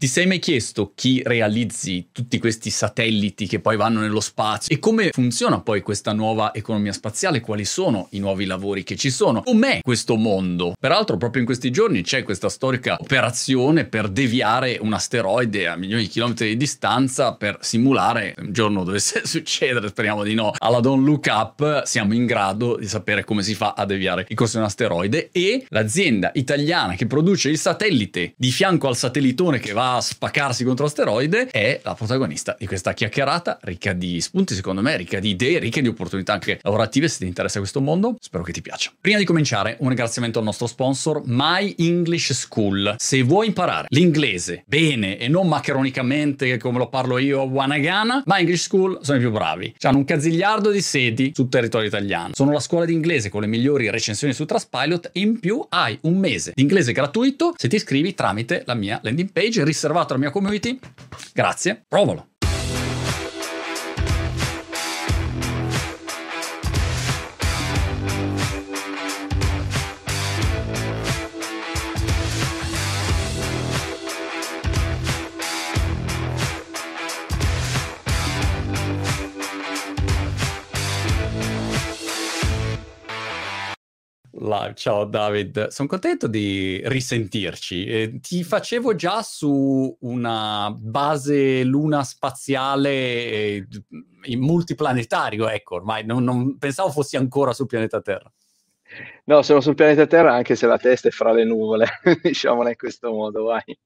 Ti sei mai chiesto chi realizzi tutti questi satelliti che poi vanno nello spazio e come funziona poi questa nuova economia spaziale? Quali sono i nuovi lavori che ci sono? Com'è questo mondo? Peraltro proprio in questi giorni c'è questa storica operazione per deviare un asteroide a milioni di chilometri di distanza per simulare un giorno dovesse succedere, speriamo di no, alla Don't Look Up siamo in grado di sapere come si fa a deviare il corso di un asteroide e l'azienda italiana che produce il satellite di fianco al satellitone che va spaccarsi contro l'asteroide, è la protagonista di questa chiacchierata ricca di spunti, secondo me, ricca di idee, ricca di opportunità anche lavorative se ti interessa questo mondo. Spero che ti piaccia. Prima di cominciare, un ringraziamento al nostro sponsor My English School. Se vuoi imparare l'inglese bene e non maccheronicamente come lo parlo io a Wanagana, My English School sono i più bravi. Hanno un cazigliardo di sedi sul territorio italiano. Sono la scuola di inglese con le migliori recensioni su Trustpilot e in più hai un mese di inglese gratuito se ti iscrivi tramite la mia landing page riservato alla mia community. Grazie, provalo. Live. Ciao David, sono contento di risentirci. Eh, ti facevo già su una base luna spaziale eh, multiplanetario, ecco, ormai non, non, pensavo fossi ancora sul pianeta Terra. No, sono sul pianeta Terra anche se la testa è fra le nuvole, diciamola in questo modo, vai.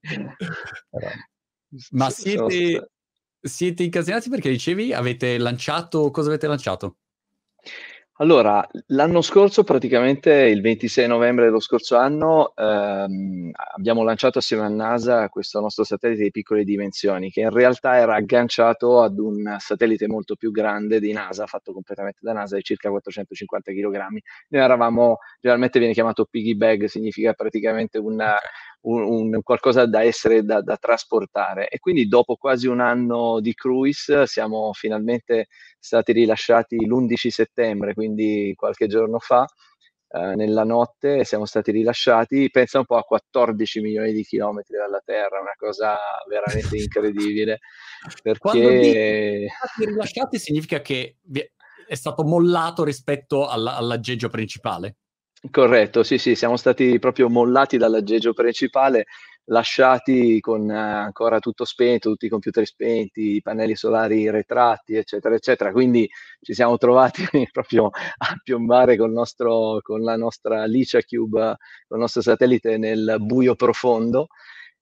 Ma siete, siete incasinati perché dicevi avete lanciato, cosa avete lanciato? Allora, l'anno scorso, praticamente il 26 novembre dello scorso anno, ehm, abbiamo lanciato assieme a NASA questo nostro satellite di piccole dimensioni, che in realtà era agganciato ad un satellite molto più grande di NASA, fatto completamente da NASA, di circa 450 kg. Noi eravamo, generalmente viene chiamato piggy bag, significa praticamente una, un, un qualcosa da essere da, da, trasportare. E quindi dopo quasi un anno di cruise siamo finalmente stati rilasciati l'11 settembre, quindi qualche giorno fa. Eh, nella notte siamo stati rilasciati, pensa un po' a 14 milioni di chilometri dalla Terra, una cosa veramente incredibile. Perché... Quando stati rilasciati significa che è stato mollato rispetto alla, all'aggeggio principale? Corretto, sì, sì, siamo stati proprio mollati dall'aggeggio principale, lasciati con eh, ancora tutto spento, tutti i computer spenti, i pannelli solari retratti, eccetera, eccetera. Quindi ci siamo trovati proprio a piombare nostro, con la nostra Licia Cube, con il nostro satellite nel buio profondo.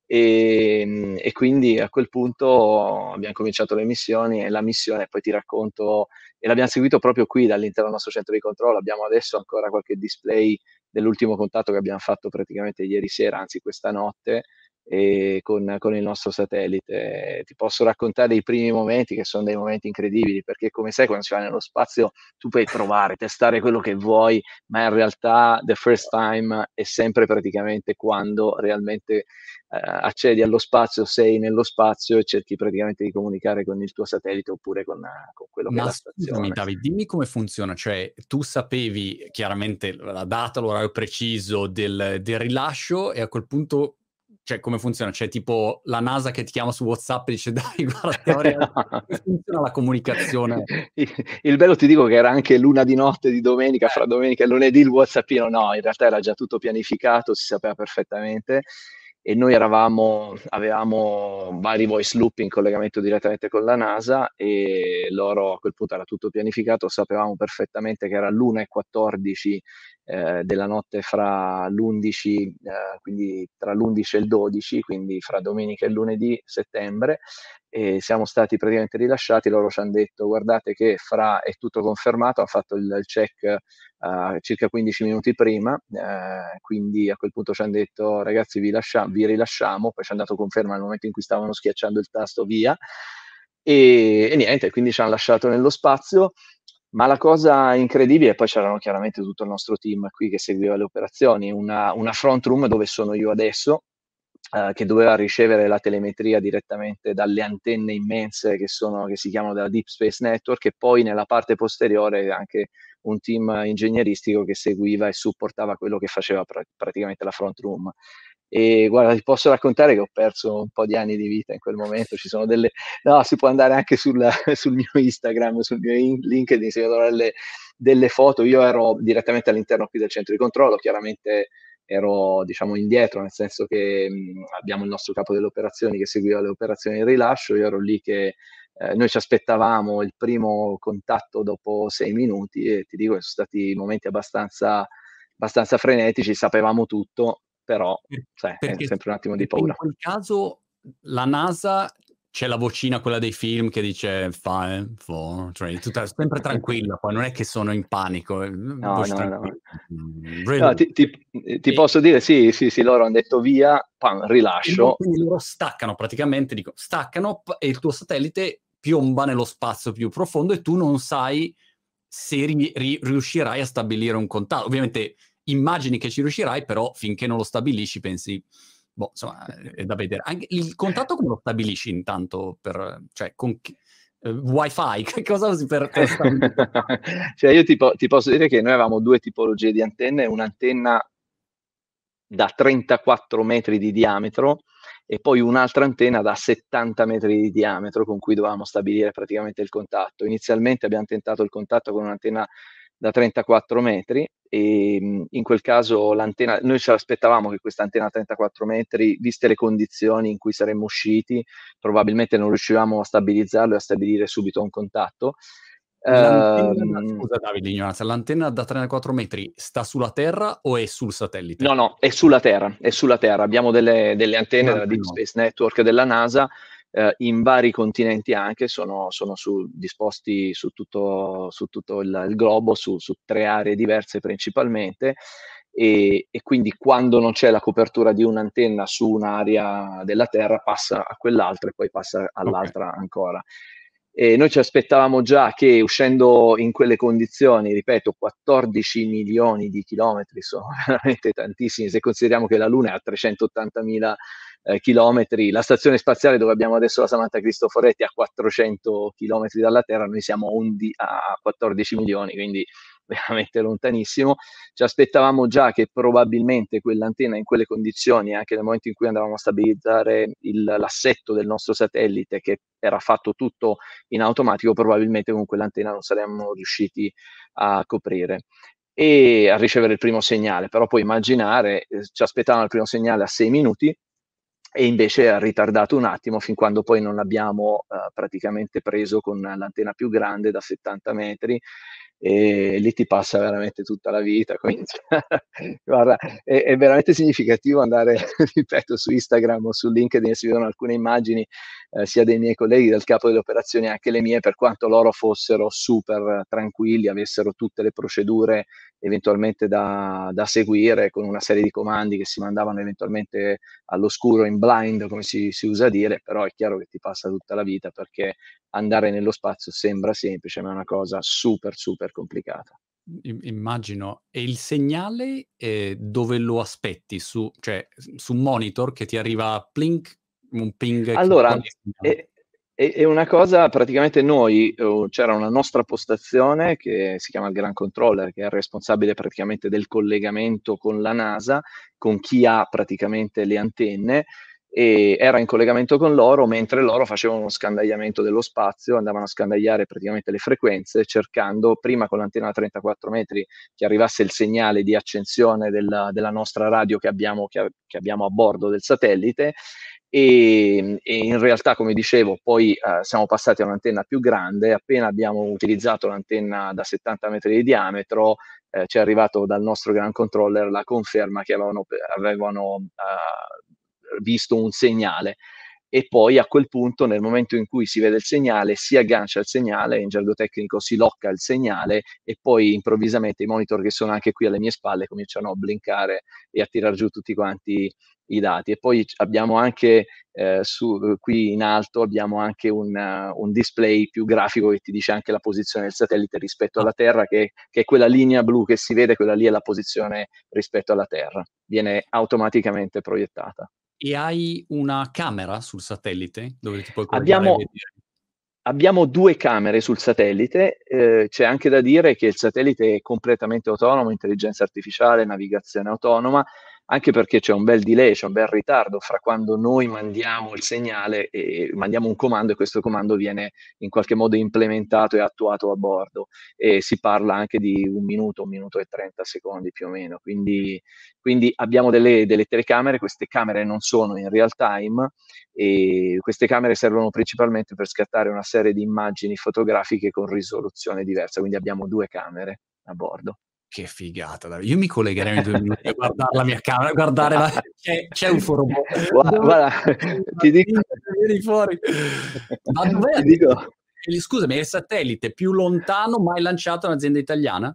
E, e, quindi a quel punto abbiamo cominciato le missioni e la missione poi ti racconto e l'abbiamo seguito proprio qui dall'interno del nostro centro di controllo. Abbiamo adesso ancora qualche display dell'ultimo contatto che abbiamo fatto praticamente ieri sera, anzi questa notte, con, con, il nostro satellite. Ti posso raccontare i primi momenti che sono dei momenti incredibili perché come sai quando si va nello spazio tu puoi provare, testare quello che vuoi, ma in realtà the first time è sempre praticamente quando realmente eh, accedi allo spazio, sei nello spazio e cerchi praticamente di comunicare con il tuo satellite oppure con, con quello ma che è la stazione. David, dimmi come funziona, cioè tu sapevi chiaramente la data, l'orario preciso del, del rilascio e a quel punto cioè come funziona? C'è tipo la NASA che ti chiama su WhatsApp e dice dai, guarda, come funziona la comunicazione? Il, il, bello ti dico che era anche l'una di notte di domenica, fra domenica e lunedì il WhatsAppino, no, in realtà era già tutto pianificato, si sapeva perfettamente e noi eravamo, avevamo vari voice loop in collegamento direttamente con la NASA e loro a quel punto era tutto pianificato, sapevamo perfettamente che era l'1.14 eh, della notte fra l'11, eh, quindi tra l'11 e il 12, quindi fra domenica e lunedì settembre e siamo stati praticamente rilasciati, loro ci hanno detto guardate che fra è tutto confermato, hanno fatto il, il check uh, circa 15 minuti prima, uh, quindi a quel punto ci hanno detto ragazzi vi, lascia- vi rilasciamo, poi ci hanno dato conferma nel momento in cui stavano schiacciando il tasto via e, e niente, quindi ci hanno lasciato nello spazio. Ma la cosa incredibile, poi c'erano chiaramente tutto il nostro team qui che seguiva le operazioni, una, una front room dove sono io adesso, Uh, che doveva ricevere la telemetria direttamente dalle antenne immense che, sono, che si chiamano della Deep Space Network e poi nella parte posteriore anche un team ingegneristico che seguiva e supportava quello che faceva pr- praticamente la front room. E guarda, ti posso raccontare che ho perso un po' di anni di vita in quel momento. Ci sono delle. No, si può andare anche sul, sul mio Instagram, sul mio LinkedIn, si vedono delle, delle foto. Io ero direttamente all'interno qui del centro di controllo, chiaramente ero diciamo indietro, nel senso che mh, abbiamo il nostro capo delle operazioni che seguiva le operazioni di rilascio, io ero lì che eh, noi ci aspettavamo il primo contatto dopo sei minuti e ti dico che sono stati momenti abbastanza, abbastanza frenetici, sapevamo tutto, però cioè, è sempre un attimo di paura. In quel caso la NASA c'è la vocina, quella dei film, che dice 5, 4, 3, tutta, sempre tranquilla, poi non è che sono in panico. No, no, no. no ti, ti, ti e... posso dire, sì, sì, sì, loro hanno detto via, pan, rilascio. Quindi loro staccano praticamente, dico, staccano e il tuo satellite piomba nello spazio più profondo e tu non sai se ri, ri, riuscirai a stabilire un contatto. Ovviamente immagini che ci riuscirai, però finché non lo stabilisci pensi boh, insomma, è da vedere. Anche il contatto come lo stabilisci intanto? Per, cioè, con chi, uh, wifi? Che cosa usi per, per cioè, io ti, po- ti, posso dire che noi avevamo due tipologie di antenne, un'antenna da 34 metri di diametro e poi un'altra antenna da 70 metri di diametro con cui dovevamo stabilire praticamente il contatto. Inizialmente abbiamo tentato il contatto con un'antenna da 34 metri e in quel caso l'antenna, noi ci aspettavamo che questa antenna a 34 metri, viste le condizioni in cui saremmo usciti, probabilmente non riuscivamo a stabilizzarlo e a stabilire subito un contatto. L'antenna, uh, scusa Davide, ignoranza, l'antenna da 34 metri sta sulla Terra o è sul satellite? No, no, è sulla Terra, è sulla Terra. Abbiamo delle, delle antenne no, della Deep Space Network della NASA eh, in vari continenti anche, sono, sono su, disposti su tutto, su tutto il, il, globo, su, su, tre aree diverse principalmente. E, e, quindi quando non c'è la copertura di un'antenna su un'area della Terra passa a quell'altra e poi passa all'altra okay. ancora. E noi ci aspettavamo già che uscendo in quelle condizioni, ripeto, 14 milioni di chilometri sono veramente tantissimi, se consideriamo che la Luna è a 380 mila eh, chilometri, la stazione spaziale dove abbiamo adesso la Samantha Cristoforetti a 400 chilometri dalla Terra, noi siamo a 14 milioni, quindi veramente lontanissimo. Ci aspettavamo già che probabilmente quell'antenna in quelle condizioni, anche nel momento in cui andavamo a stabilizzare il, l'assetto del nostro satellite, che era fatto tutto in automatico, probabilmente con quell'antenna non saremmo riusciti a coprire e a ricevere il primo segnale. Però puoi immaginare, eh, ci aspettavano il primo segnale a 6 minuti, e invece ha ritardato un attimo fin quando poi non l'abbiamo uh, praticamente preso con l'antenna più grande da 70 metri e lì ti passa veramente tutta la vita. Quindi, guarda, è, è, veramente significativo andare, ripeto, su Instagram o su LinkedIn, si vedono alcune immagini eh, sia dei miei colleghi, del capo delle operazioni, anche le mie, per quanto loro fossero super tranquilli, avessero tutte le procedure eventualmente da, da seguire con una serie di comandi che si mandavano eventualmente all'oscuro in blind, come si, si usa dire, però è chiaro che ti passa tutta la vita perché andare nello spazio sembra semplice, ma è una cosa super, super complicata. Immagino. E il segnale eh, dove lo aspetti? Su, cioè, su un monitor che ti arriva plink, un ping? Allora, è, è, una cosa, praticamente noi, uh, c'era una nostra postazione che si chiama il Grand Controller, che è responsabile praticamente del collegamento con la NASA, con chi ha praticamente le antenne, e era in collegamento con loro mentre loro facevano uno scandagliamento dello spazio, andavano a scandagliare praticamente le frequenze cercando prima con l'antenna a 34 metri che arrivasse il segnale di accensione della, della nostra radio che abbiamo, che, che abbiamo, a bordo del satellite. E, e in realtà come dicevo poi eh, siamo passati a un'antenna più grande, appena abbiamo utilizzato l'antenna da 70 metri di diametro eh, ci è arrivato dal nostro Grand Controller la conferma che avevano, avevano uh, visto un segnale. E poi a quel punto nel momento in cui si vede il segnale si aggancia il segnale, in gergo tecnico si locca il segnale e poi improvvisamente i monitor che sono anche qui alle mie spalle cominciano a blinkare e a tirar giù tutti quanti i dati. E poi abbiamo anche eh, su, qui in alto abbiamo anche un, uh, un, display più grafico che ti dice anche la posizione del satellite rispetto alla Terra che, che è quella linea blu che si vede, quella lì è la posizione rispetto alla Terra, viene automaticamente proiettata. E hai una camera sul satellite dove ti puoi abbiamo, abbiamo due camere sul satellite, eh, c'è anche da dire che il satellite è completamente autonomo, intelligenza artificiale, navigazione autonoma, anche perché c'è un bel delay, c'è un bel ritardo fra quando noi mandiamo il segnale e mandiamo un comando e questo comando viene in qualche modo implementato e attuato a bordo. E si parla anche di un minuto, un minuto e 30 secondi più o meno, quindi, quindi abbiamo delle, delle telecamere, queste camere non sono in real time e queste camere servono principalmente per scattare una serie di immagini fotografiche con risoluzione diversa, quindi abbiamo due camere a bordo. Che figata, io mi collegherei in due minuti a guardare la mia camera, guardare la... c'è, c'è un forobo. Guarda, guarda ti dico... Vieni fuori. Ma dov'è? Ti dico... Scusami, è il satellite più lontano mai lanciato un'azienda italiana?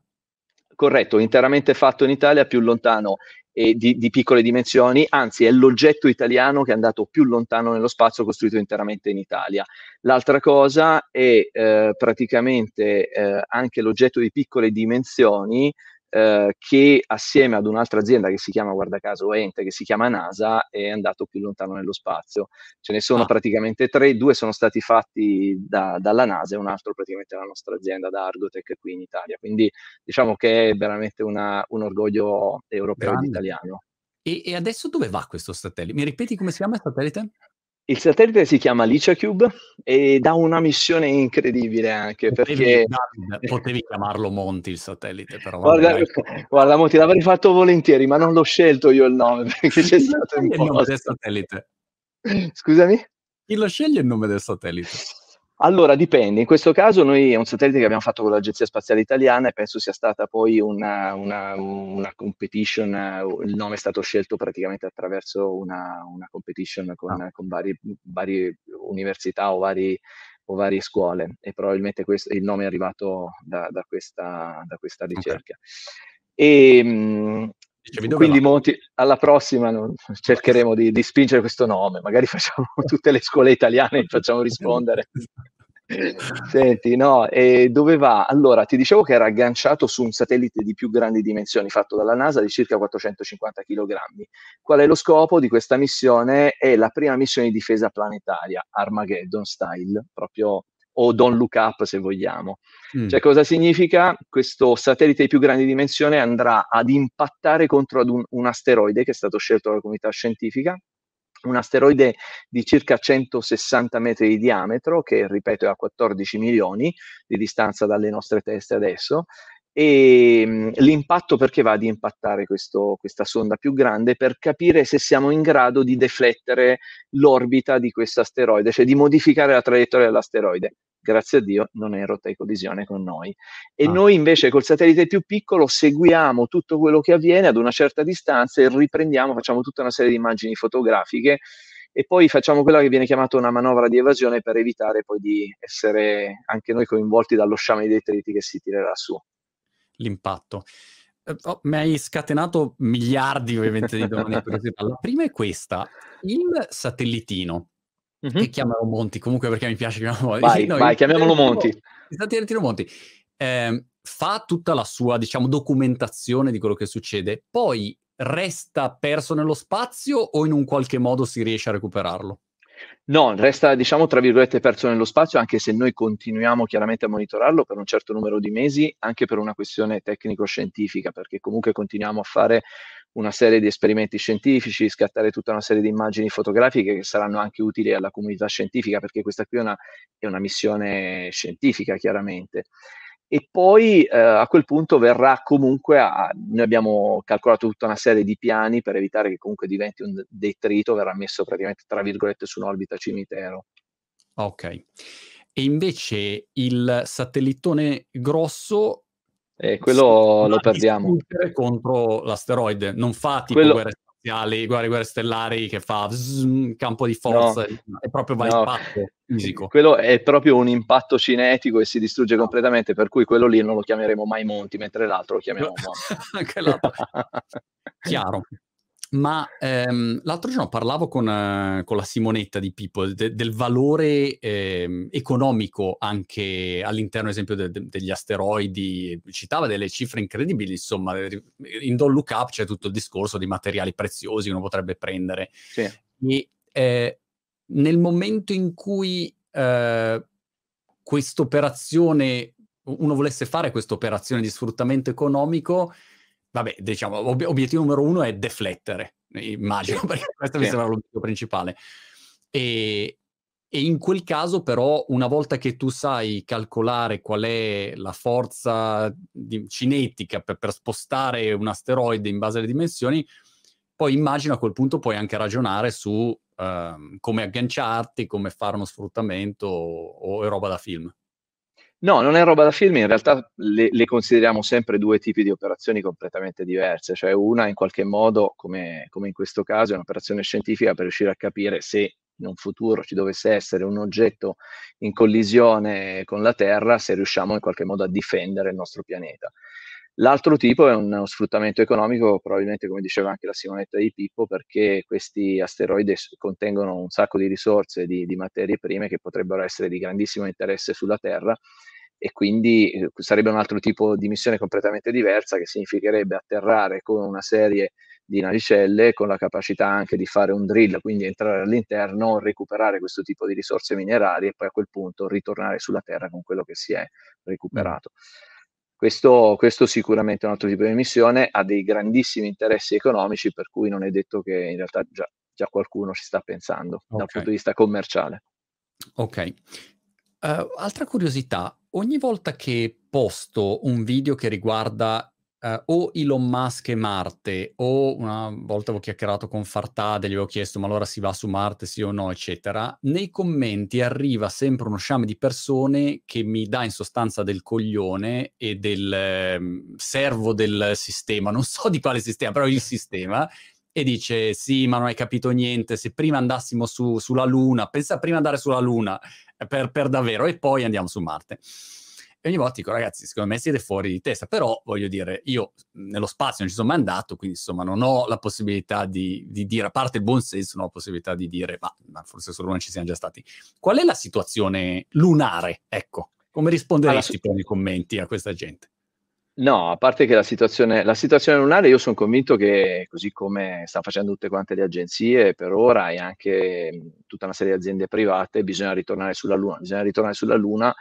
Corretto, interamente fatto in Italia, più lontano e di, di, piccole dimensioni, anzi è l'oggetto italiano che è andato più lontano nello spazio, costruito interamente in Italia. L'altra cosa è eh, praticamente eh, anche l'oggetto di piccole dimensioni eh, che assieme ad un'altra azienda che si chiama, guarda caso, Ente, che si chiama NASA, è andato più lontano nello spazio. Ce ne sono ah. praticamente tre, due sono stati fatti da, dalla NASA e un altro praticamente la nostra azienda da Argotech qui in Italia. Quindi diciamo che è veramente una, un orgoglio europeo ed italiano. E, e, adesso dove va questo satellite? Mi ripeti come si chiama il satellite? Il satellite si chiama Licia Cube ed ha una missione incredibile anche potevi, perché... David, potevi chiamarlo Monti il satellite, però... Guarda, guarda Monti, l'avrei fatto volentieri, ma non l'ho scelto io il nome perché c'è stato il nome del satellite. Scusami? Chi lo sceglie il nome del satellite? Allora, dipende. In questo caso noi è un satellite che abbiamo fatto con l'Agenzia Spaziale Italiana e penso sia stata poi una, una, una competition, il nome è stato scelto praticamente attraverso una, una competition con, ah. con vari, varie università o, vari, o, varie scuole e probabilmente questo, il nome è arrivato da, da, questa, da questa, ricerca. Okay. E, quindi Monti, alla prossima no, cercheremo di, di, spingere questo nome, magari facciamo tutte le scuole italiane e facciamo rispondere. Senti, no, e dove va? Allora, ti dicevo che era agganciato su un satellite di più grandi dimensioni fatto dalla NASA di circa 450 kg. Qual è lo scopo di questa missione? È la prima missione di difesa planetaria, Armageddon style, proprio o Don't Look Up se vogliamo. Mm. Cioè cosa significa? Questo satellite di più grandi dimensioni andrà ad impattare contro un, un asteroide che è stato scelto dalla comunità scientifica, un asteroide di circa 160 metri di diametro, che ripeto è a 14 milioni di distanza dalle nostre teste adesso, e mh, l'impatto perché va ad impattare questo, questa sonda più grande per capire se siamo in grado di deflettere l'orbita di questo asteroide, cioè di modificare la traiettoria dell'asteroide. Grazie a Dio non è in rotta di collisione con noi. E ah. noi invece col satellite più piccolo seguiamo tutto quello che avviene ad una certa distanza e riprendiamo, facciamo tutta una serie di immagini fotografiche e poi facciamo quella che viene chiamata una manovra di evasione per evitare poi di essere anche noi coinvolti dallo sciame di detriti che si tirerà su l'impatto. Eh, oh, mi hai scatenato miliardi ovviamente di domande La prima è questa, il satellitino, mm-hmm. che chiamano Monti comunque perché mi piace chiamarlo Vai, no, vai chiamiamolo Monti. Il satellitino Monti eh, fa tutta la sua, diciamo, documentazione di quello che succede, poi resta perso nello spazio o in un qualche modo si riesce a recuperarlo? No, resta, diciamo, tra virgolette, perso nello spazio, anche se noi continuiamo chiaramente a monitorarlo per un certo numero di mesi, anche per una questione tecnico-scientifica, perché comunque continuiamo a fare una serie di esperimenti scientifici, scattare tutta una serie di immagini fotografiche che saranno anche utili alla comunità scientifica, perché questa qui è una, è una missione scientifica, chiaramente e poi eh, a quel punto verrà comunque a, noi abbiamo calcolato tutta una serie di piani per evitare che comunque diventi un detrito, verrà messo praticamente tra virgolette su un'orbita cimitero. Ok. E invece il satellitone grosso eh, quello lo perdiamo contro l'asteroide, non fa tipo quello... guerre spaziali, guerre, guerre stellari che fa zzz, campo di forza, no. è proprio va no. impatto fisico. Quello è proprio un impatto cinetico e si distrugge no. completamente, per cui quello lì non lo chiameremo mai Monti, mentre l'altro lo chiamiamo Monti. Chiaro. Ma ehm, l'altro giorno parlavo con, uh, con la Simonetta di Pippo de- del valore eh, economico anche all'interno, ad esempio, de- de- degli asteroidi. Citava delle cifre incredibili, insomma, in Don't Look Up c'è tutto il discorso di materiali preziosi che uno potrebbe prendere. Sì. E eh, nel momento in cui eh, questa operazione, uno volesse fare questa operazione di sfruttamento economico, vabbè, diciamo, ob- obiettivo numero uno è deflettere, immagino, perché questo mi sembra l'obiettivo principale. E, e in quel caso, però, una volta che tu sai calcolare qual è la forza di, cinetica per, per, spostare un asteroide in base alle dimensioni, poi immagino a quel punto puoi anche ragionare su uh, come agganciarti, come fare uno sfruttamento o, o roba da film. No, non è roba da film, in realtà le, le, consideriamo sempre due tipi di operazioni completamente diverse, cioè una in qualche modo, come, come in questo caso, è un'operazione scientifica per riuscire a capire se in un futuro ci dovesse essere un oggetto in collisione con la Terra, se riusciamo in qualche modo a difendere il nostro pianeta. L'altro tipo è uno sfruttamento economico, probabilmente come diceva anche la Simonetta di Pippo, perché questi asteroidi contengono un sacco di risorse di, di materie prime che potrebbero essere di grandissimo interesse sulla Terra e quindi eh, sarebbe un altro tipo di missione completamente diversa che significherebbe atterrare con una serie di navicelle con la capacità anche di fare un drill, quindi entrare all'interno, recuperare questo tipo di risorse minerarie e poi a quel punto ritornare sulla Terra con quello che si è recuperato. Questo, questo sicuramente è un altro tipo di missione, ha dei grandissimi interessi economici, per cui non è detto che in realtà già, già qualcuno ci sta pensando okay. dal punto di vista commerciale. Ok. Uh, altra curiosità, ogni volta che posto un video che riguarda Uh, o Elon Musk e Marte, o una volta avevo chiacchierato con Fartade, gli avevo chiesto ma allora si va su Marte sì o no, eccetera, nei commenti arriva sempre uno sciame di persone che mi dà in sostanza del coglione e del eh, servo del sistema, non so di quale sistema, però il sistema, e dice sì ma non hai capito niente, se prima andassimo su, sulla Luna, pensa prima andare sulla Luna eh, per, per davvero e poi andiamo su Marte. E ogni volta dico, ragazzi, secondo me siete fuori di testa, però voglio dire, io nello spazio non ci sono mai andato, quindi insomma non ho la possibilità di, di dire, a parte il buon senso, non ho la possibilità di dire, ma, ma forse solo non ci siamo già stati. Qual è la situazione lunare? Ecco, come risponderesti allora, per i commenti a questa gente? No, a parte che la situazione, la situazione lunare, io sono convinto che così come stanno facendo tutte quante le agenzie per ora e anche tutta una serie di aziende private, bisogna ritornare sulla Luna. Bisogna ritornare sulla Luna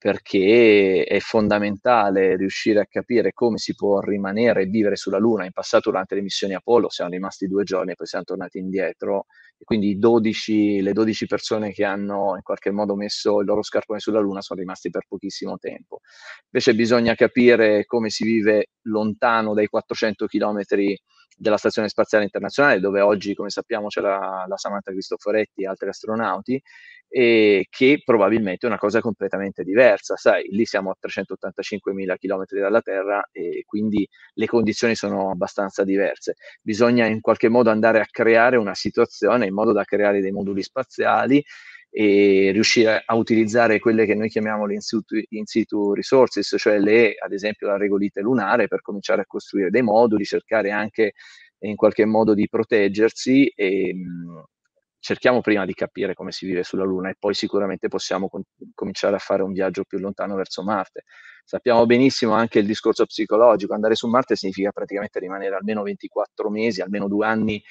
perché è fondamentale riuscire a capire come si può rimanere e vivere sulla Luna. In passato, durante le missioni Apollo, siamo rimasti due giorni e poi siamo tornati indietro. E quindi 12, le 12 persone che hanno in qualche modo messo il loro scarpone sulla Luna sono rimasti per pochissimo tempo. Invece bisogna capire come si vive lontano dai 400 chilometri della Stazione Spaziale Internazionale, dove oggi, come sappiamo, c'è la, la Samantha Cristoforetti e altri astronauti, e che probabilmente è una cosa completamente diversa. Sai, lì siamo a 385.000 km dalla Terra e quindi le condizioni sono abbastanza diverse. Bisogna in qualche modo andare a creare una situazione in modo da creare dei moduli spaziali e riuscire a utilizzare quelle che noi chiamiamo le in situ, in situ resources, cioè le, ad esempio la regolite lunare per cominciare a costruire dei moduli, cercare anche in qualche modo di proteggersi e mh, cerchiamo prima di capire come si vive sulla Luna e poi sicuramente possiamo con- cominciare a fare un viaggio più lontano verso Marte. Sappiamo benissimo anche il discorso psicologico, andare su Marte significa praticamente rimanere almeno 24 mesi, almeno due anni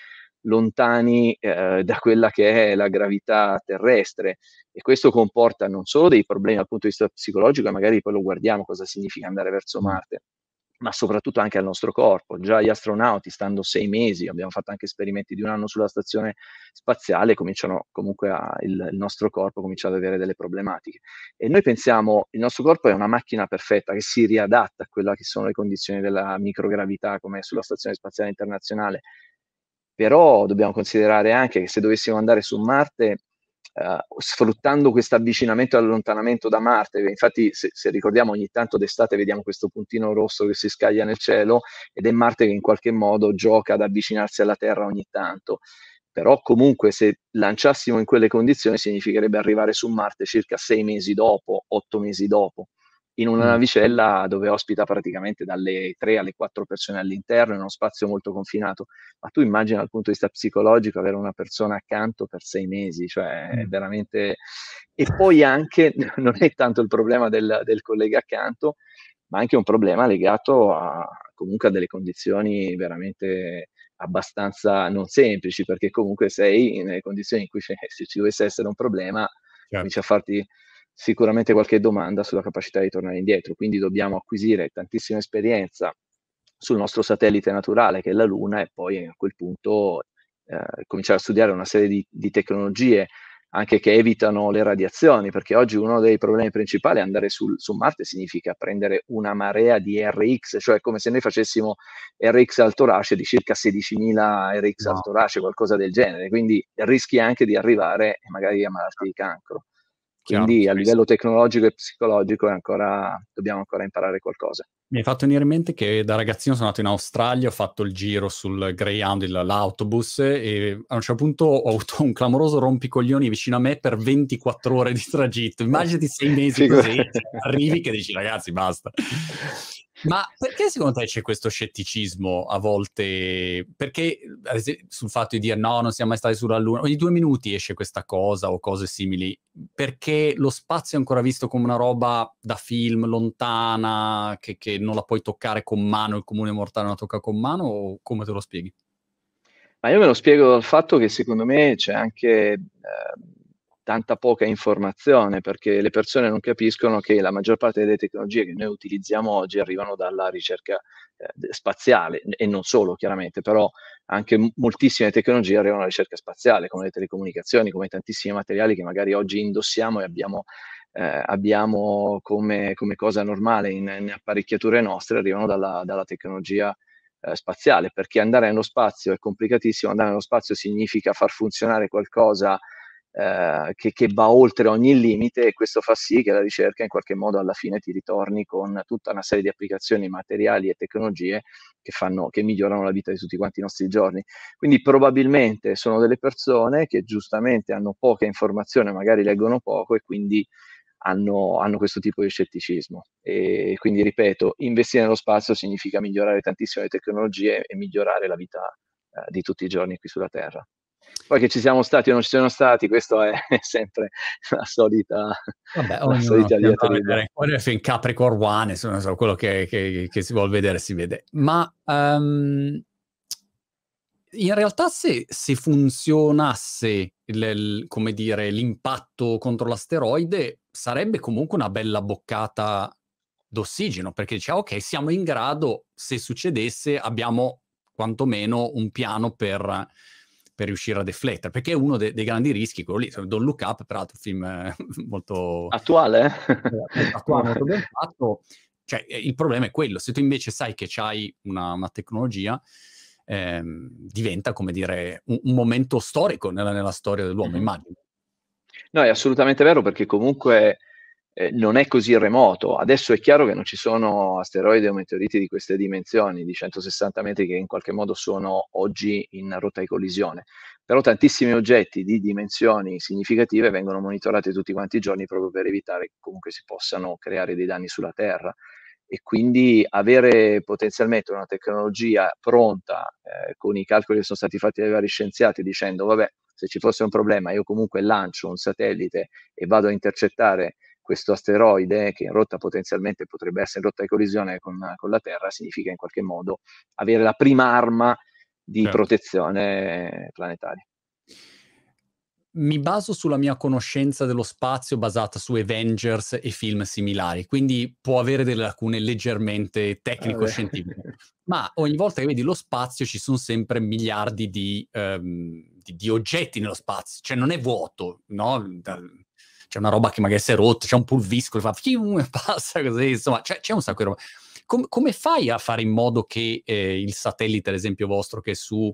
lontani eh, da quella che è la gravità terrestre e questo comporta non solo dei problemi dal punto di vista psicologico, e magari poi lo guardiamo cosa significa andare verso Marte, ma soprattutto anche al nostro corpo. Già gli astronauti, stando sei mesi, abbiamo fatto anche esperimenti di un anno sulla stazione spaziale, cominciano comunque a, il, il, nostro corpo comincia ad avere delle problematiche. E noi pensiamo, il nostro corpo è una macchina perfetta che si riadatta a quelle che sono le condizioni della microgravità, come sulla stazione spaziale internazionale. Però dobbiamo considerare anche che se dovessimo andare su Marte, Uh, sfruttando questo avvicinamento e allontanamento da Marte. Infatti, se, se, ricordiamo, ogni tanto d'estate vediamo questo puntino rosso che si scaglia nel cielo ed è Marte che in qualche modo gioca ad avvicinarsi alla Terra ogni tanto. Però comunque se lanciassimo in quelle condizioni significherebbe arrivare su Marte circa sei mesi dopo, otto mesi dopo in una mm. navicella dove ospita praticamente dalle 3 alle 4 persone all'interno, in uno spazio molto confinato. Ma tu immagina dal punto di vista psicologico avere una persona accanto per sei mesi, cioè è mm. veramente... E poi anche, non è tanto il problema del, del collega accanto, ma anche un problema legato a, comunque a delle condizioni veramente abbastanza non semplici, perché comunque sei nelle condizioni in cui se ci dovesse essere un problema, certo. cominci a farti sicuramente qualche domanda sulla capacità di tornare indietro, quindi dobbiamo acquisire tantissima esperienza sul nostro satellite naturale che è la Luna e poi a quel punto eh, cominciare a studiare una serie di, di, tecnologie anche che evitano le radiazioni, perché oggi uno dei problemi principali è andare sul, su Marte significa prendere una marea di RX, cioè come se noi facessimo RX al torace di circa 16.000 RX no. al torace, qualcosa del genere, quindi rischi anche di arrivare magari a malarti di cancro. Quindi Chiaro, a livello tecnologico e psicologico ancora, dobbiamo ancora imparare qualcosa. Mi hai fatto venire in mente che da ragazzino sono andato in Australia, ho fatto il giro sul Greyhound, l'autobus, e a un certo punto ho avuto un clamoroso rompicoglioni vicino a me per 24 ore di tragitto. Immaginati sei mesi così, arrivi che dici ragazzi basta. Ma perché secondo te c'è questo scetticismo a volte? Perché sul fatto di dire no, non siamo mai stati sulla Luna, ogni due minuti esce questa cosa o cose simili, perché lo spazio è ancora visto come una roba da film, lontana, che, che non la puoi toccare con mano, il comune mortale non la tocca con mano, o come te lo spieghi? Ma io me lo spiego dal fatto che secondo me c'è anche... Eh, tanta poca informazione perché le persone non capiscono che la maggior parte delle tecnologie che noi utilizziamo oggi arrivano dalla ricerca eh, spaziale e non solo chiaramente, però anche m- moltissime tecnologie arrivano dalla ricerca spaziale come le telecomunicazioni, come tantissimi materiali che magari oggi indossiamo e abbiamo, eh, abbiamo come, come, cosa normale in, in, apparecchiature nostre, arrivano dalla, dalla tecnologia eh, spaziale perché andare nello spazio è complicatissimo, andare nello spazio significa far funzionare qualcosa eh, che, che, va oltre ogni limite e questo fa sì che la ricerca in qualche modo alla fine ti ritorni con tutta una serie di applicazioni materiali e tecnologie che, fanno, che migliorano la vita di tutti quanti i nostri giorni. Quindi probabilmente sono delle persone che giustamente hanno poca informazione, magari leggono poco e quindi hanno, hanno, questo tipo di scetticismo. E quindi, ripeto, investire nello spazio significa migliorare tantissime tecnologie e migliorare la vita eh, di tutti i giorni qui sulla Terra. Poi che ci siamo stati o non ci siamo stati, questo è, sempre la solita, Vabbè, la solita diatriba. Ora è in Capricorn One, insomma, so, quello che, che, che, si vuole vedere si vede. Ma um, in realtà se, se funzionasse, il, come dire, l'impatto contro l'asteroide, sarebbe comunque una bella boccata d'ossigeno, perché dice, ok, siamo in grado, se succedesse, abbiamo quantomeno un piano per per riuscire a deflettere, perché è uno de- dei grandi rischi, quello lì, Don't Look Up, peraltro film eh, molto... Attuale? Eh, attuale, molto ben fatto. Cioè, eh, il problema è quello, se tu invece sai che hai una, una tecnologia, ehm, diventa, come dire, un, un momento storico nella, nella storia dell'uomo, mm-hmm. immagino. No, è assolutamente vero, perché comunque eh, non è così remoto. Adesso è chiaro che non ci sono asteroidi o meteoriti di queste dimensioni, di 160 metri, che in qualche modo sono oggi in rotta di collisione. Però tantissimi oggetti di dimensioni significative vengono monitorati tutti quanti i giorni proprio per evitare che comunque si possano creare dei danni sulla Terra. E quindi avere potenzialmente una tecnologia pronta eh, con i calcoli che sono stati fatti dai vari scienziati dicendo vabbè se ci fosse un problema io comunque lancio un satellite e vado a intercettare questo asteroide che in rotta potenzialmente potrebbe essere in rotta di collisione con, con la Terra, significa in qualche modo avere la prima arma di certo. protezione planetaria. Mi baso sulla mia conoscenza dello spazio basata su Avengers e film similari, quindi può avere delle lacune leggermente tecnico-scientifiche. Ma ogni volta che vedi lo spazio ci sono sempre miliardi di, um, di, di oggetti nello spazio, cioè non è vuoto, no? Da, c'è una roba che magari si è rotta, c'è un pulviscolo, fa fium, passa così, insomma, c'è, c'è un sacco di roba. Com- come fai a fare in modo che eh, il satellite, ad esempio vostro, che è su,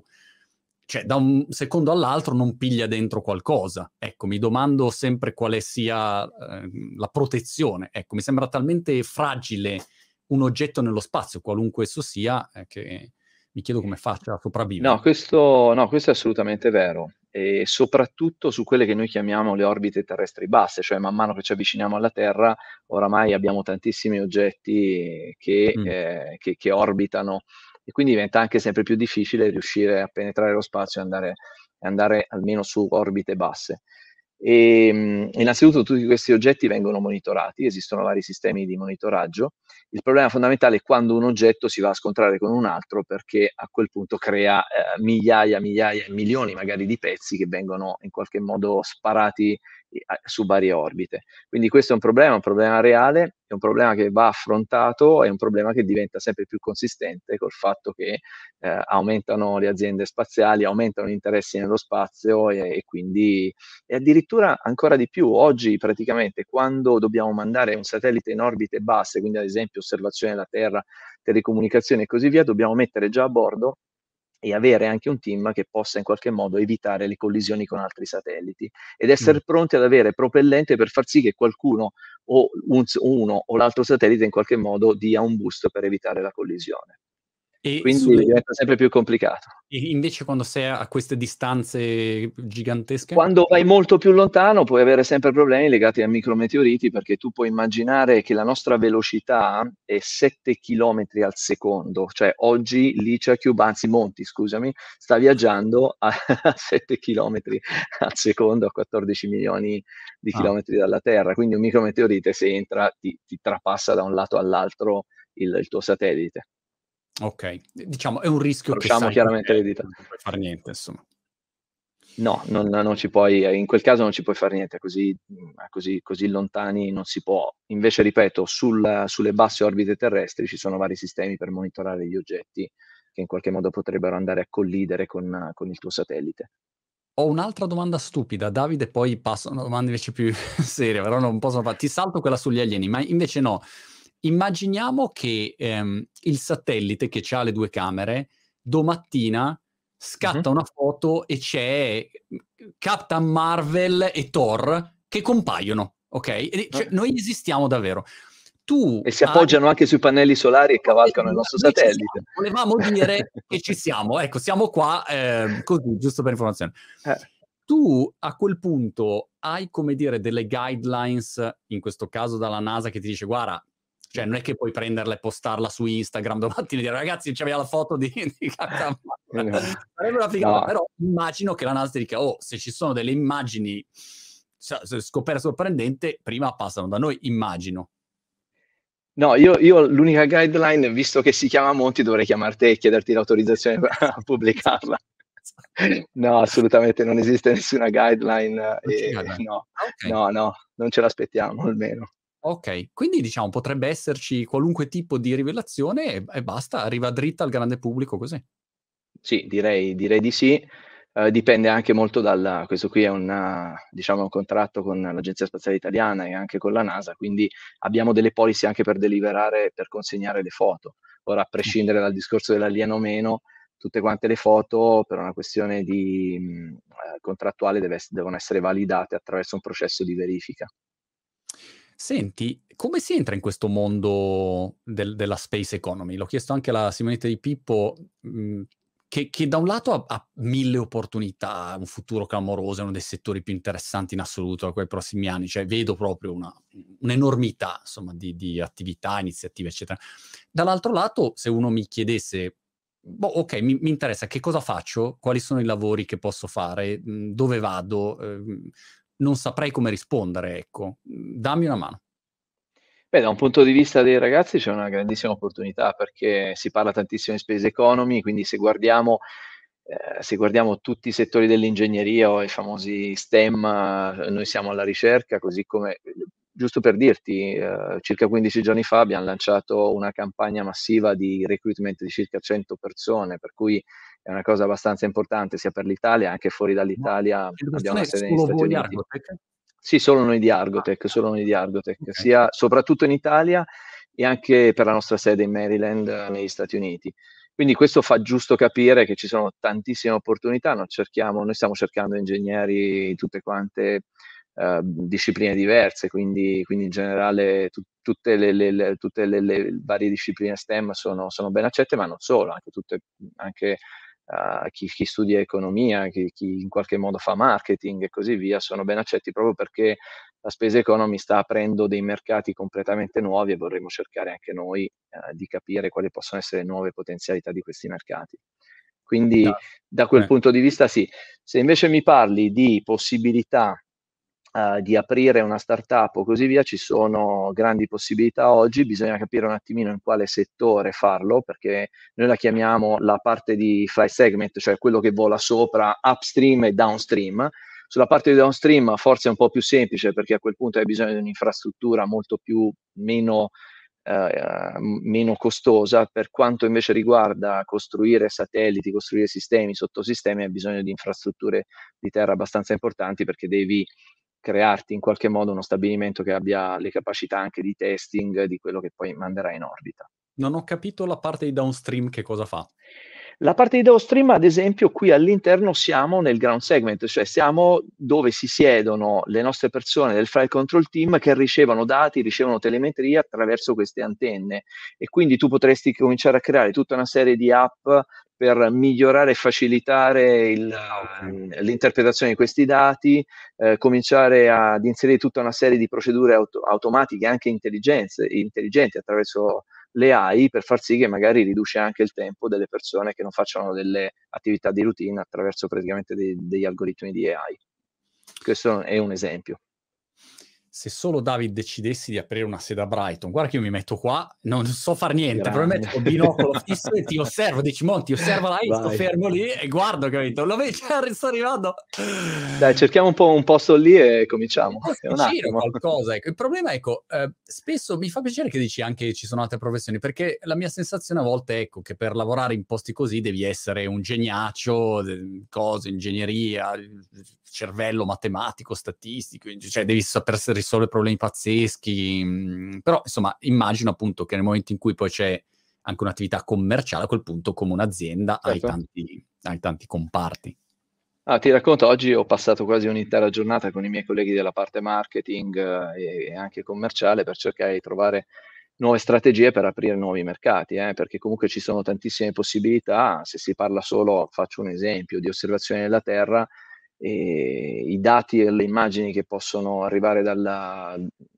cioè da un secondo all'altro non piglia dentro qualcosa? Ecco, mi domando sempre quale sia eh, la protezione. Ecco, mi sembra talmente fragile un oggetto nello spazio, qualunque esso sia, eh, che mi chiedo come faccia a sopravvivere. No, questo, no, questo è assolutamente vero e soprattutto su quelle che noi chiamiamo le orbite terrestri basse, cioè man mano che ci avviciniamo alla Terra, oramai abbiamo tantissimi oggetti che, mm. eh, che, che orbitano e quindi diventa anche sempre più difficile riuscire a penetrare lo spazio e andare, andare almeno su orbite basse. E, ehm, innanzitutto tutti questi oggetti vengono monitorati, esistono vari sistemi di monitoraggio. Il problema fondamentale è quando un oggetto si va a scontrare con un altro perché a quel punto crea eh, migliaia, migliaia, milioni magari di pezzi che vengono in qualche modo sparati su varie orbite. Quindi questo è un problema, un problema reale, è un problema che va affrontato, è un problema che diventa sempre più consistente col fatto che eh, aumentano le aziende spaziali, aumentano gli interessi nello spazio e, e quindi e addirittura ancora di più. Oggi praticamente quando dobbiamo mandare un satellite in orbite basse, quindi ad esempio osservazione della Terra, telecomunicazioni e così via, dobbiamo mettere già a bordo e avere anche un team che possa in qualche modo evitare le collisioni con altri satelliti ed essere mm. pronti ad avere propellente per far sì che qualcuno o un, uno o l'altro satellite in qualche modo dia un boost per evitare la collisione. E Quindi sulle... diventa sempre più complicato. E invece quando sei a queste distanze gigantesche? Quando vai molto più lontano puoi avere sempre problemi legati a micrometeoriti perché tu puoi immaginare che la nostra velocità è 7 km al secondo, cioè oggi Licia Cube, anzi Monti scusami, sta viaggiando a 7 km al secondo a 14 milioni di ah. chilometri dalla Terra, quindi un micrometeorite se entra ti, ti trapassa da un lato all'altro il, il tuo satellite. Ok, diciamo è un rischio Conosciamo che chiaramente le dita. Non puoi fare niente, insomma. No, non, non, ci puoi, in quel caso non ci puoi fare niente, così, così, così lontani non si può. Invece, ripeto, sul, sulle basse orbite terrestri ci sono vari sistemi per monitorare gli oggetti che in qualche modo potrebbero andare a collidere con, con il tuo satellite. Ho un'altra domanda stupida, Davide, poi passo a una domanda invece più seria, però non posso fare. Ti salto quella sugli alieni, ma invece no. Immaginiamo che ehm, il satellite che ha le due camere domattina scatta uh-huh. una foto e c'è Captain Marvel e Thor che compaiono, ok? E, cioè, uh noi esistiamo davvero. Tu e si appoggiano hai... anche sui pannelli solari e cavalcano il nostro satellite. Volevamo dire che ci siamo, ecco, siamo qua eh, così, giusto per informazione. Eh. Tu a quel punto hai, come dire, delle guidelines, in questo caso dalla NASA, che ti dice, guarda, cioè, non è che puoi prenderla e postarla su Instagram domani e dire ragazzi, c'aveva la foto di, di Sarebbe una figata, no. però immagino che la NASA dica, oh, se ci sono delle immagini scoperte sorprendente, prima passano da noi, immagino. No, io, io, l'unica guideline, visto che si chiama Monti, dovrei chiamarti e chiederti l'autorizzazione per pubblicarla. No, assolutamente non esiste nessuna guideline. E, no, okay. no, no, non ce l'aspettiamo almeno. Ok, quindi diciamo potrebbe esserci qualunque tipo di rivelazione e, e basta, arriva dritta al grande pubblico così. Sì, direi, direi di sì. Uh, dipende anche molto dal, questo qui è una, diciamo, un contratto con l'Agenzia Spaziale Italiana e anche con la NASA, quindi abbiamo delle policy anche per deliberare, per consegnare le foto. Ora, a prescindere dal discorso dell'alieno o meno, tutte quante le foto per una questione di, mh, eh, contrattuale deve, devono essere validate attraverso un processo di verifica. Senti, come si entra in questo mondo del, della space economy? L'ho chiesto anche alla Simonetta di Pippo, mh, mhmm, che, che, da un lato ha, ha, mille opportunità, un futuro clamoroso, è uno dei settori più interessanti in assoluto da quei prossimi anni, cioè vedo proprio una, un'enormità insomma, di, di, attività, iniziative, eccetera. Dall'altro lato, se uno mi chiedesse, boh, ok, mi, mi, interessa, che cosa faccio? Quali sono i lavori che posso fare? Mhmm, dove vado? Eh, non saprei come rispondere, ecco. Dammi una mano. Beh, da un punto di vista dei ragazzi c'è una grandissima opportunità perché si parla tantissimo di space economy, quindi se guardiamo, eh, se guardiamo tutti i settori dell'ingegneria o i famosi STEM, eh, noi siamo alla ricerca, così come, giusto per dirti, eh, circa 15 giorni fa abbiamo lanciato una campagna massiva di recruitment di circa 100 persone, per cui è una cosa abbastanza importante sia per l'Italia, anche fuori dall'Italia. Abbiamo una sede negli Stati Uniti. Argotech? Sì, solo noi di Argotech, solo noi di Argotech, okay. sia soprattutto in Italia e anche per la nostra sede in Maryland negli Stati Uniti. Quindi questo fa giusto capire che ci sono tantissime opportunità, noi, cerchiamo, noi stiamo cercando ingegneri in tutte quante uh, discipline diverse, quindi, quindi in generale tu, tutte, le, le, tutte le, le, varie discipline STEM sono, sono, ben accette, ma non solo, anche, tutte, anche uh, chi, chi, studia economia, chi, chi, in qualche modo fa marketing e così via, sono ben accetti proprio perché la spesa economy sta aprendo dei mercati completamente nuovi e vorremmo cercare anche noi uh, di capire quali possono essere le nuove potenzialità di questi mercati. Quindi da quel eh. punto di vista sì. Se invece mi parli di possibilità uh, di aprire una startup o così via, ci sono grandi possibilità oggi, bisogna capire un attimino in quale settore farlo, perché noi la chiamiamo la parte di fly segment, cioè quello che vola sopra upstream e downstream. Sulla parte di downstream forse è un po' più semplice perché a quel punto hai bisogno di un'infrastruttura molto più meno eh, meno costosa, per quanto invece riguarda costruire satelliti, costruire sistemi, sottosistemi, hai bisogno di infrastrutture di terra abbastanza importanti perché devi crearti in qualche modo uno stabilimento che abbia le capacità anche di testing di quello che poi manderai in orbita. Non ho capito la parte di downstream che cosa fa. La parte di downstream, ad esempio, qui all'interno siamo nel ground segment, cioè siamo dove si siedono le nostre persone del flight control team che ricevono dati, ricevono telemetria attraverso queste antenne e quindi tu potresti cominciare a creare tutta una serie di app per migliorare e facilitare il, l'interpretazione di questi dati, eh, cominciare ad inserire tutta una serie di procedure auto- automatiche, anche intelligenti attraverso le AI per far sì che magari riduce anche il tempo delle persone che non facciano delle attività di routine attraverso praticamente dei, degli algoritmi di AI. Questo è un esempio se solo David decidessi di aprire una sede a Brighton, guarda che io mi metto qua, non so far niente, Grande. probabilmente ho binocolo fisso e ti osservo, dici Monti, osserva là, sto fermo lì e guardo, capito? Lo vedi, sto arrivando. Dai, cerchiamo un po' un posto lì e cominciamo. qualcosa, ecco. Il problema, ecco, eh, spesso mi fa piacere che dici anche che ci sono altre professioni, perché la mia sensazione a volte è ecco, che per lavorare in posti così devi essere un geniaccio, cose, ingegneria, cervello matematico, statistico, cioè devi saper risolvere problemi pazzeschi, mm, però insomma immagino appunto che nel momento in cui poi c'è anche un'attività commerciale, a quel punto come un'azienda certo. hai, tanti, hai tanti comparti. Ah, ti racconto, oggi ho passato quasi un'intera giornata con i miei colleghi della parte marketing eh, e anche commerciale per cercare di trovare nuove strategie per aprire nuovi mercati, eh, perché comunque ci sono tantissime possibilità. Se si parla solo, faccio un esempio, di osservazione della Terra, e i dati e le immagini che possono arrivare dalla,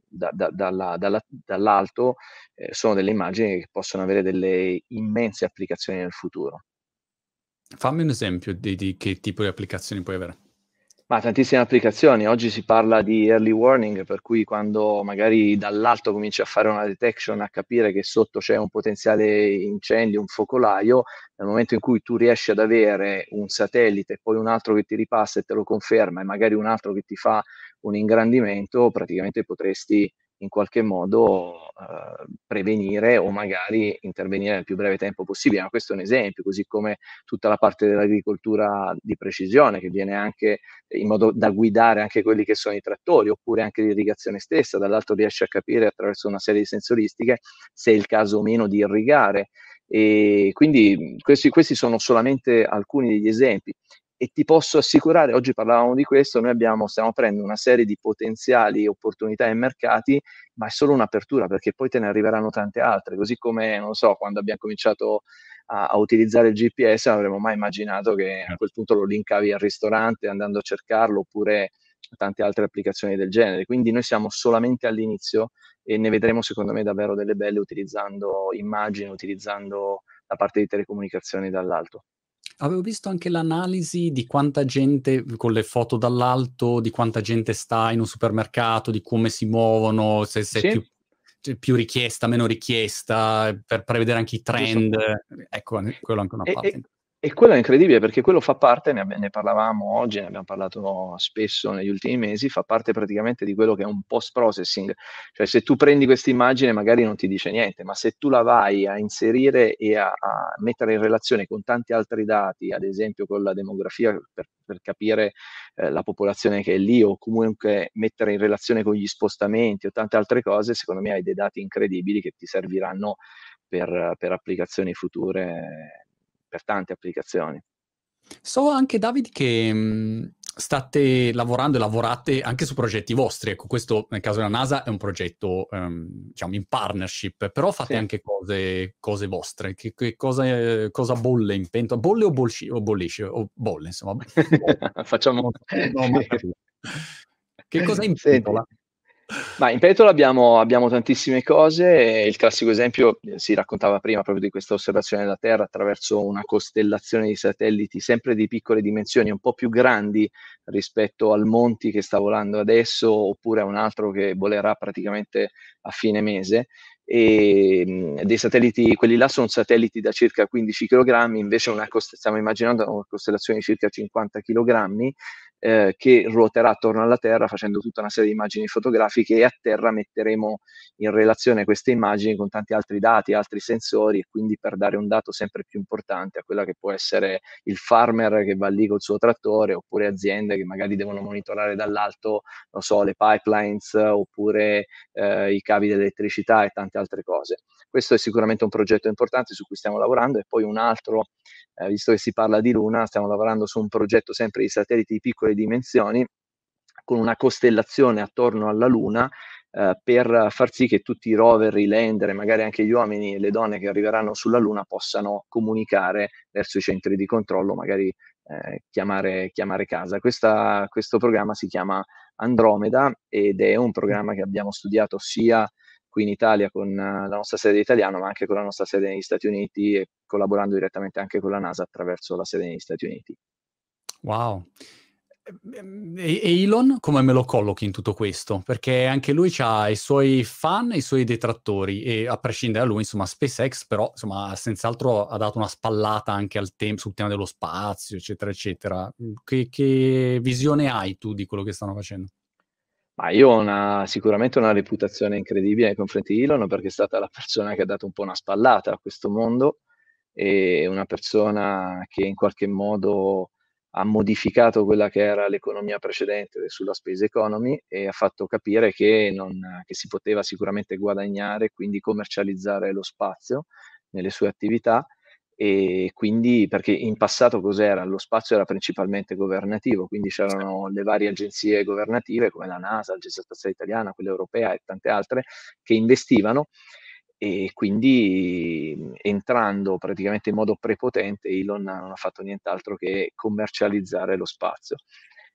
da, da, dalla, dalla, dall'alto eh, sono delle immagini che possono avere delle immense applicazioni nel futuro. Fammi un esempio di, di che tipo di applicazioni puoi avere. Ma tantissime applicazioni, oggi si parla di early warning, per cui quando magari dall'alto cominci a fare una detection, a capire che sotto c'è un potenziale incendio, un focolaio, nel momento in cui tu riesci ad avere un satellite e poi un altro che ti ripassa e te lo conferma e magari un altro che ti fa un ingrandimento, praticamente potresti in qualche modo eh, prevenire o magari intervenire nel più breve tempo possibile. Ma questo è un esempio, così come tutta la parte dell'agricoltura di precisione che viene anche in modo da guidare anche quelli che sono i trattori oppure anche l'irrigazione stessa, dall'altro riesce a capire attraverso una serie di sensoristiche se è il caso o meno di irrigare. E quindi questi, questi sono solamente alcuni degli esempi e ti posso assicurare, oggi parlavamo di questo, noi abbiamo, stiamo aprendo una serie di potenziali opportunità in mercati, ma è solo un'apertura perché poi te ne arriveranno tante altre, così come, non so, quando abbiamo cominciato a, a utilizzare il GPS non avremmo mai immaginato che a quel punto lo linkavi al ristorante andando a cercarlo oppure tante altre applicazioni del genere. Quindi noi siamo solamente all'inizio e ne vedremo secondo me davvero delle belle utilizzando immagini, utilizzando la parte di telecomunicazioni dall'alto. Avevo visto anche l'analisi di quanta gente, con le foto dall'alto, di quanta gente sta in un supermercato, di come si muovono, se, se sì. è più, cioè, più, richiesta, meno richiesta, per prevedere anche i trend. Ecco, quello anche una parte. E, e quello è incredibile perché quello fa parte, ne, ne, parlavamo oggi, ne abbiamo parlato spesso negli ultimi mesi, fa parte praticamente di quello che è un post-processing. Cioè se tu prendi questa immagine magari non ti dice niente, ma se tu la vai a inserire e a, a mettere in relazione con tanti altri dati, ad esempio con la demografia per, per capire eh, la popolazione che è lì o comunque mettere in relazione con gli spostamenti o tante altre cose, secondo me hai dei dati incredibili che ti serviranno per, per applicazioni future per tante applicazioni. So anche David che mh, mhmm, state lavorando e lavorate anche su progetti vostri, ecco questo nel caso della NASA è un progetto um, diciamo in partnership, però fate sì. anche cose, cose, vostre, che, che cosa, cosa, bolle in pentola, bolle o, bolsci, o bollisce, o bolle insomma. Facciamo... che cosa è in pentola? Ma in pentola abbiamo, abbiamo, tantissime cose. Il classico esempio eh, si raccontava prima proprio di questa osservazione della Terra attraverso una costellazione di satelliti sempre di piccole dimensioni, un po' più grandi rispetto al Monti che sta volando adesso, oppure a un altro che volerà praticamente a fine mese e dei satelliti, quelli là sono satelliti da circa 15 kg, invece una cost- stiamo immaginando una costellazione di circa 50 kg eh, che ruoterà attorno alla Terra facendo tutta una serie di immagini fotografiche e a terra metteremo in relazione queste immagini con tanti altri dati, altri sensori e quindi per dare un dato sempre più importante a quella che può essere il farmer che va lì col suo trattore oppure aziende che magari devono monitorare dall'alto, non so, le pipelines oppure eh, i cavi dell'elettricità e tante altre cose. Questo è sicuramente un progetto importante su cui stiamo lavorando e poi un altro, eh, visto che si parla di Luna, stiamo lavorando su un progetto sempre di satelliti di piccole dimensioni con una costellazione attorno alla Luna eh, per far sì che tutti i rover, i lander e magari anche gli uomini e le donne che arriveranno sulla Luna possano comunicare verso i centri di controllo, magari eh, chiamare, chiamare, casa. Questa, questo programma si chiama Andromeda ed è un programma che abbiamo studiato sia qui in Italia con la nostra sede italiana, ma anche con la nostra sede negli Stati Uniti e collaborando direttamente anche con la NASA attraverso la sede negli Stati Uniti. Wow. E Elon come me lo collochi in tutto questo? Perché anche lui ha i suoi fan e i suoi detrattori e a prescindere da lui, insomma, SpaceX però, insomma, senz'altro ha dato una spallata anche tem- sul tema dello spazio, eccetera, eccetera. Che, che visione hai tu di quello che stanno facendo? Ma io ho una, sicuramente una reputazione incredibile nei confronti di Elon perché è stata la persona che ha dato un po' una spallata a questo mondo e una persona che in qualche modo ha modificato quella che era l'economia precedente sulla space economy e ha fatto capire che, non, che si poteva sicuramente guadagnare quindi commercializzare lo spazio nelle sue attività e quindi perché in passato cos'era? Lo spazio era principalmente governativo, quindi c'erano le varie agenzie governative come la NASA, l'Agenzia Spaziale Italiana, quella europea e tante altre che investivano e quindi entrando praticamente in modo prepotente Elon non ha fatto nient'altro che commercializzare lo spazio.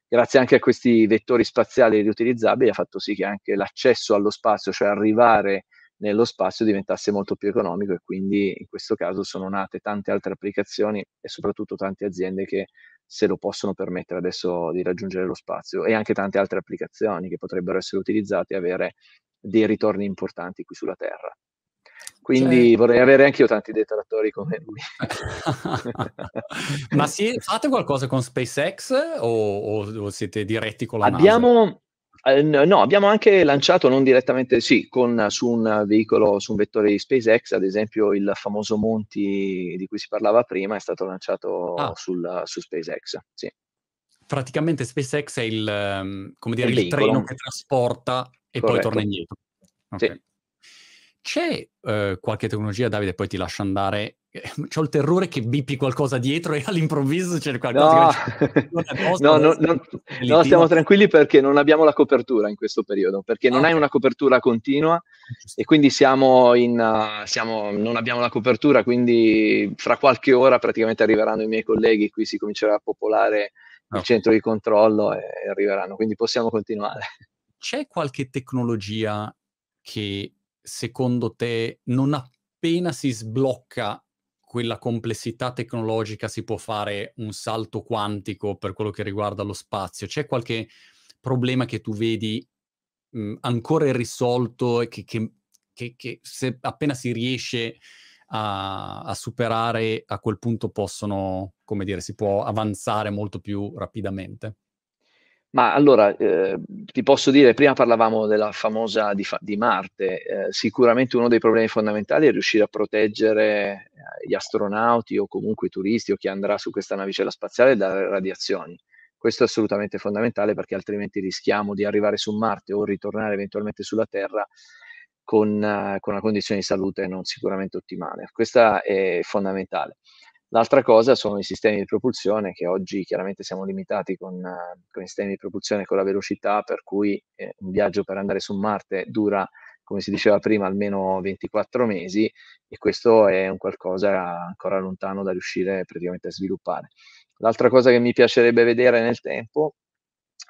Grazie anche a questi vettori spaziali riutilizzabili ha fatto sì che anche l'accesso allo spazio, cioè arrivare nello spazio diventasse molto più economico e quindi in questo caso sono nate tante altre applicazioni e soprattutto tante aziende che se lo possono permettere adesso di raggiungere lo spazio e anche tante altre applicazioni che potrebbero essere utilizzate e avere dei ritorni importanti qui sulla Terra. Quindi cioè... vorrei avere anche io tanti detrattori come lui. Ma sì, fate qualcosa con SpaceX o, o, siete diretti con la Abbiamo, NASA? Eh, no, abbiamo anche lanciato non direttamente, sì, con, su un veicolo, su un vettore di SpaceX, ad esempio il famoso Monti di cui si parlava prima è stato lanciato ah. sul, su SpaceX, sì. Praticamente SpaceX è il, ehm, come dire, il, il treno che trasporta e Corretto. poi torna indietro. Okay. Sì. C'è uh, qualche tecnologia, Davide, poi ti lascio andare. C'ho il terrore che bippi qualcosa dietro e all'improvviso c'è qualcosa no. che... no, no, no, no, stiamo tranquilli perché non abbiamo la copertura in questo periodo, perché non okay. hai una copertura continua e quindi siamo in... Uh, siamo, non abbiamo la copertura, quindi fra qualche ora praticamente arriveranno i miei colleghi, qui si comincerà a popolare il centro di controllo e arriveranno, quindi possiamo continuare. C'è qualche tecnologia che secondo te, non appena si sblocca quella complessità tecnologica si può fare un salto quantico per quello che riguarda lo spazio? C'è qualche problema che tu vedi mh, ancora irrisolto e che, che, che, che, se appena si riesce a, a, superare a quel punto possono, come dire, si può avanzare molto più rapidamente? Ma allora, eh, ti posso dire, prima parlavamo della famosa di, di Marte, eh, sicuramente uno dei problemi fondamentali è riuscire a proteggere eh, gli astronauti o comunque i turisti o chi andrà su questa navicella spaziale dalle radiazioni. Questo è assolutamente fondamentale perché altrimenti rischiamo di arrivare su Marte o ritornare eventualmente sulla Terra con, uh, con una condizione di salute non sicuramente ottimale. Questa è fondamentale. L'altra cosa sono i sistemi di propulsione che oggi chiaramente siamo limitati con, con i sistemi di propulsione con la velocità per cui eh, un viaggio per andare su Marte dura, come si diceva prima, almeno 24 mesi e questo è un qualcosa ancora lontano da riuscire praticamente a sviluppare. L'altra cosa che mi piacerebbe vedere nel tempo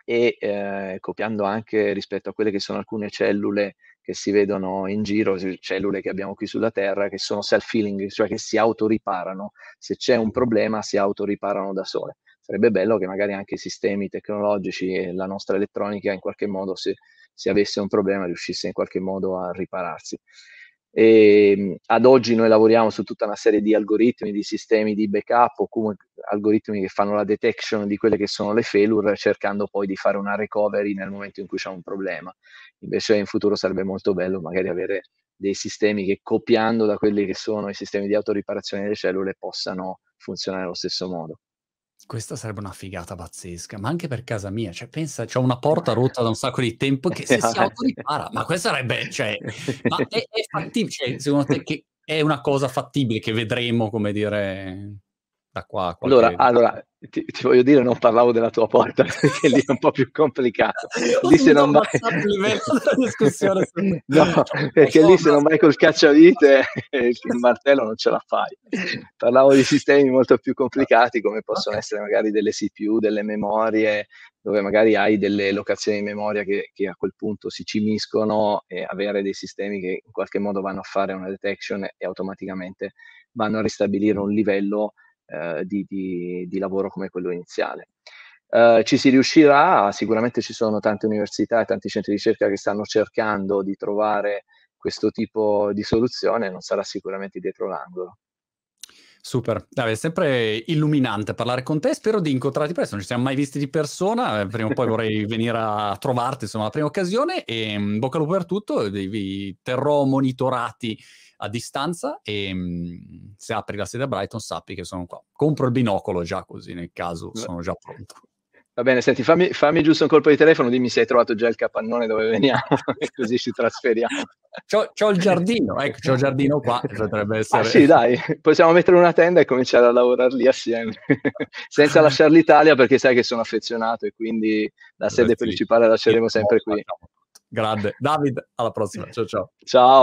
e eh, copiando anche rispetto a quelle che sono alcune cellule che si vedono in giro, cellule che abbiamo qui sulla Terra, che sono self-healing, cioè che si autoriparano. Se c'è un problema si autoriparano da sole. Sarebbe bello che magari anche i sistemi tecnologici e la nostra elettronica in qualche modo, se, se avesse un problema, riuscisse in qualche modo a ripararsi. E, ehm, ad oggi noi lavoriamo su tutta una serie di algoritmi, di sistemi di backup o comunque algoritmi che fanno la detection di quelle che sono le failure, cercando poi di fare una recovery nel momento in cui c'è un problema. Invece in futuro sarebbe molto bello magari avere dei sistemi che copiando da quelli che sono i sistemi di autoriparazione delle cellule possano funzionare allo stesso modo. Questa sarebbe una figata pazzesca, ma anche per casa mia, cioè pensa, c'ho una porta rotta da un sacco di tempo che se si autoripara, ma questa sarebbe, cioè, ma è, è fattibile, cioè, secondo te che è una cosa fattibile che vedremo, come dire, da qua. Qualche... Allora, allora ti, ti, voglio dire, non parlavo della tua porta perché lì è un po' più complicato. lì se non vai... no, perché lì se non vai col cacciavite il martello non ce la fai. Parlavo di sistemi molto più complicati come possono essere magari delle CPU, delle memorie, dove magari hai delle locazioni di memoria che, che a quel punto si cimiscono e avere dei sistemi che in qualche modo vanno a fare una detection e automaticamente vanno a ristabilire un livello eh, di, di, di, lavoro come quello iniziale. Eh, ci si riuscirà, sicuramente ci sono tante università e tanti centri di ricerca che stanno cercando di trovare questo tipo di soluzione, non sarà sicuramente dietro l'angolo. Super, Davide, è sempre illuminante parlare con te. Spero di incontrarti presto. Non ci siamo mai visti di persona. Eh, prima o poi vorrei venire a trovarti, insomma, la prima occasione. E mm, bocca al lupo per tutto. Vi terrò monitorati a distanza e mh, se apri la sede a Brighton sappi che sono qua. Compro il binocolo già così nel caso sono già pronto. Va bene, senti, fammi, fammi, giusto un colpo di telefono, dimmi se hai trovato già il capannone dove veniamo così ci trasferiamo. C'ho, c'ho, il giardino, ecco, c'ho il giardino qua, potrebbe essere... Ah sì, dai, possiamo mettere una tenda e cominciare a lavorare lì assieme, senza lasciare l'Italia perché sai che sono affezionato e quindi la sede sì. principale la lasceremo sempre qui. Grande. David, alla prossima. Ciao ciao. Ciao.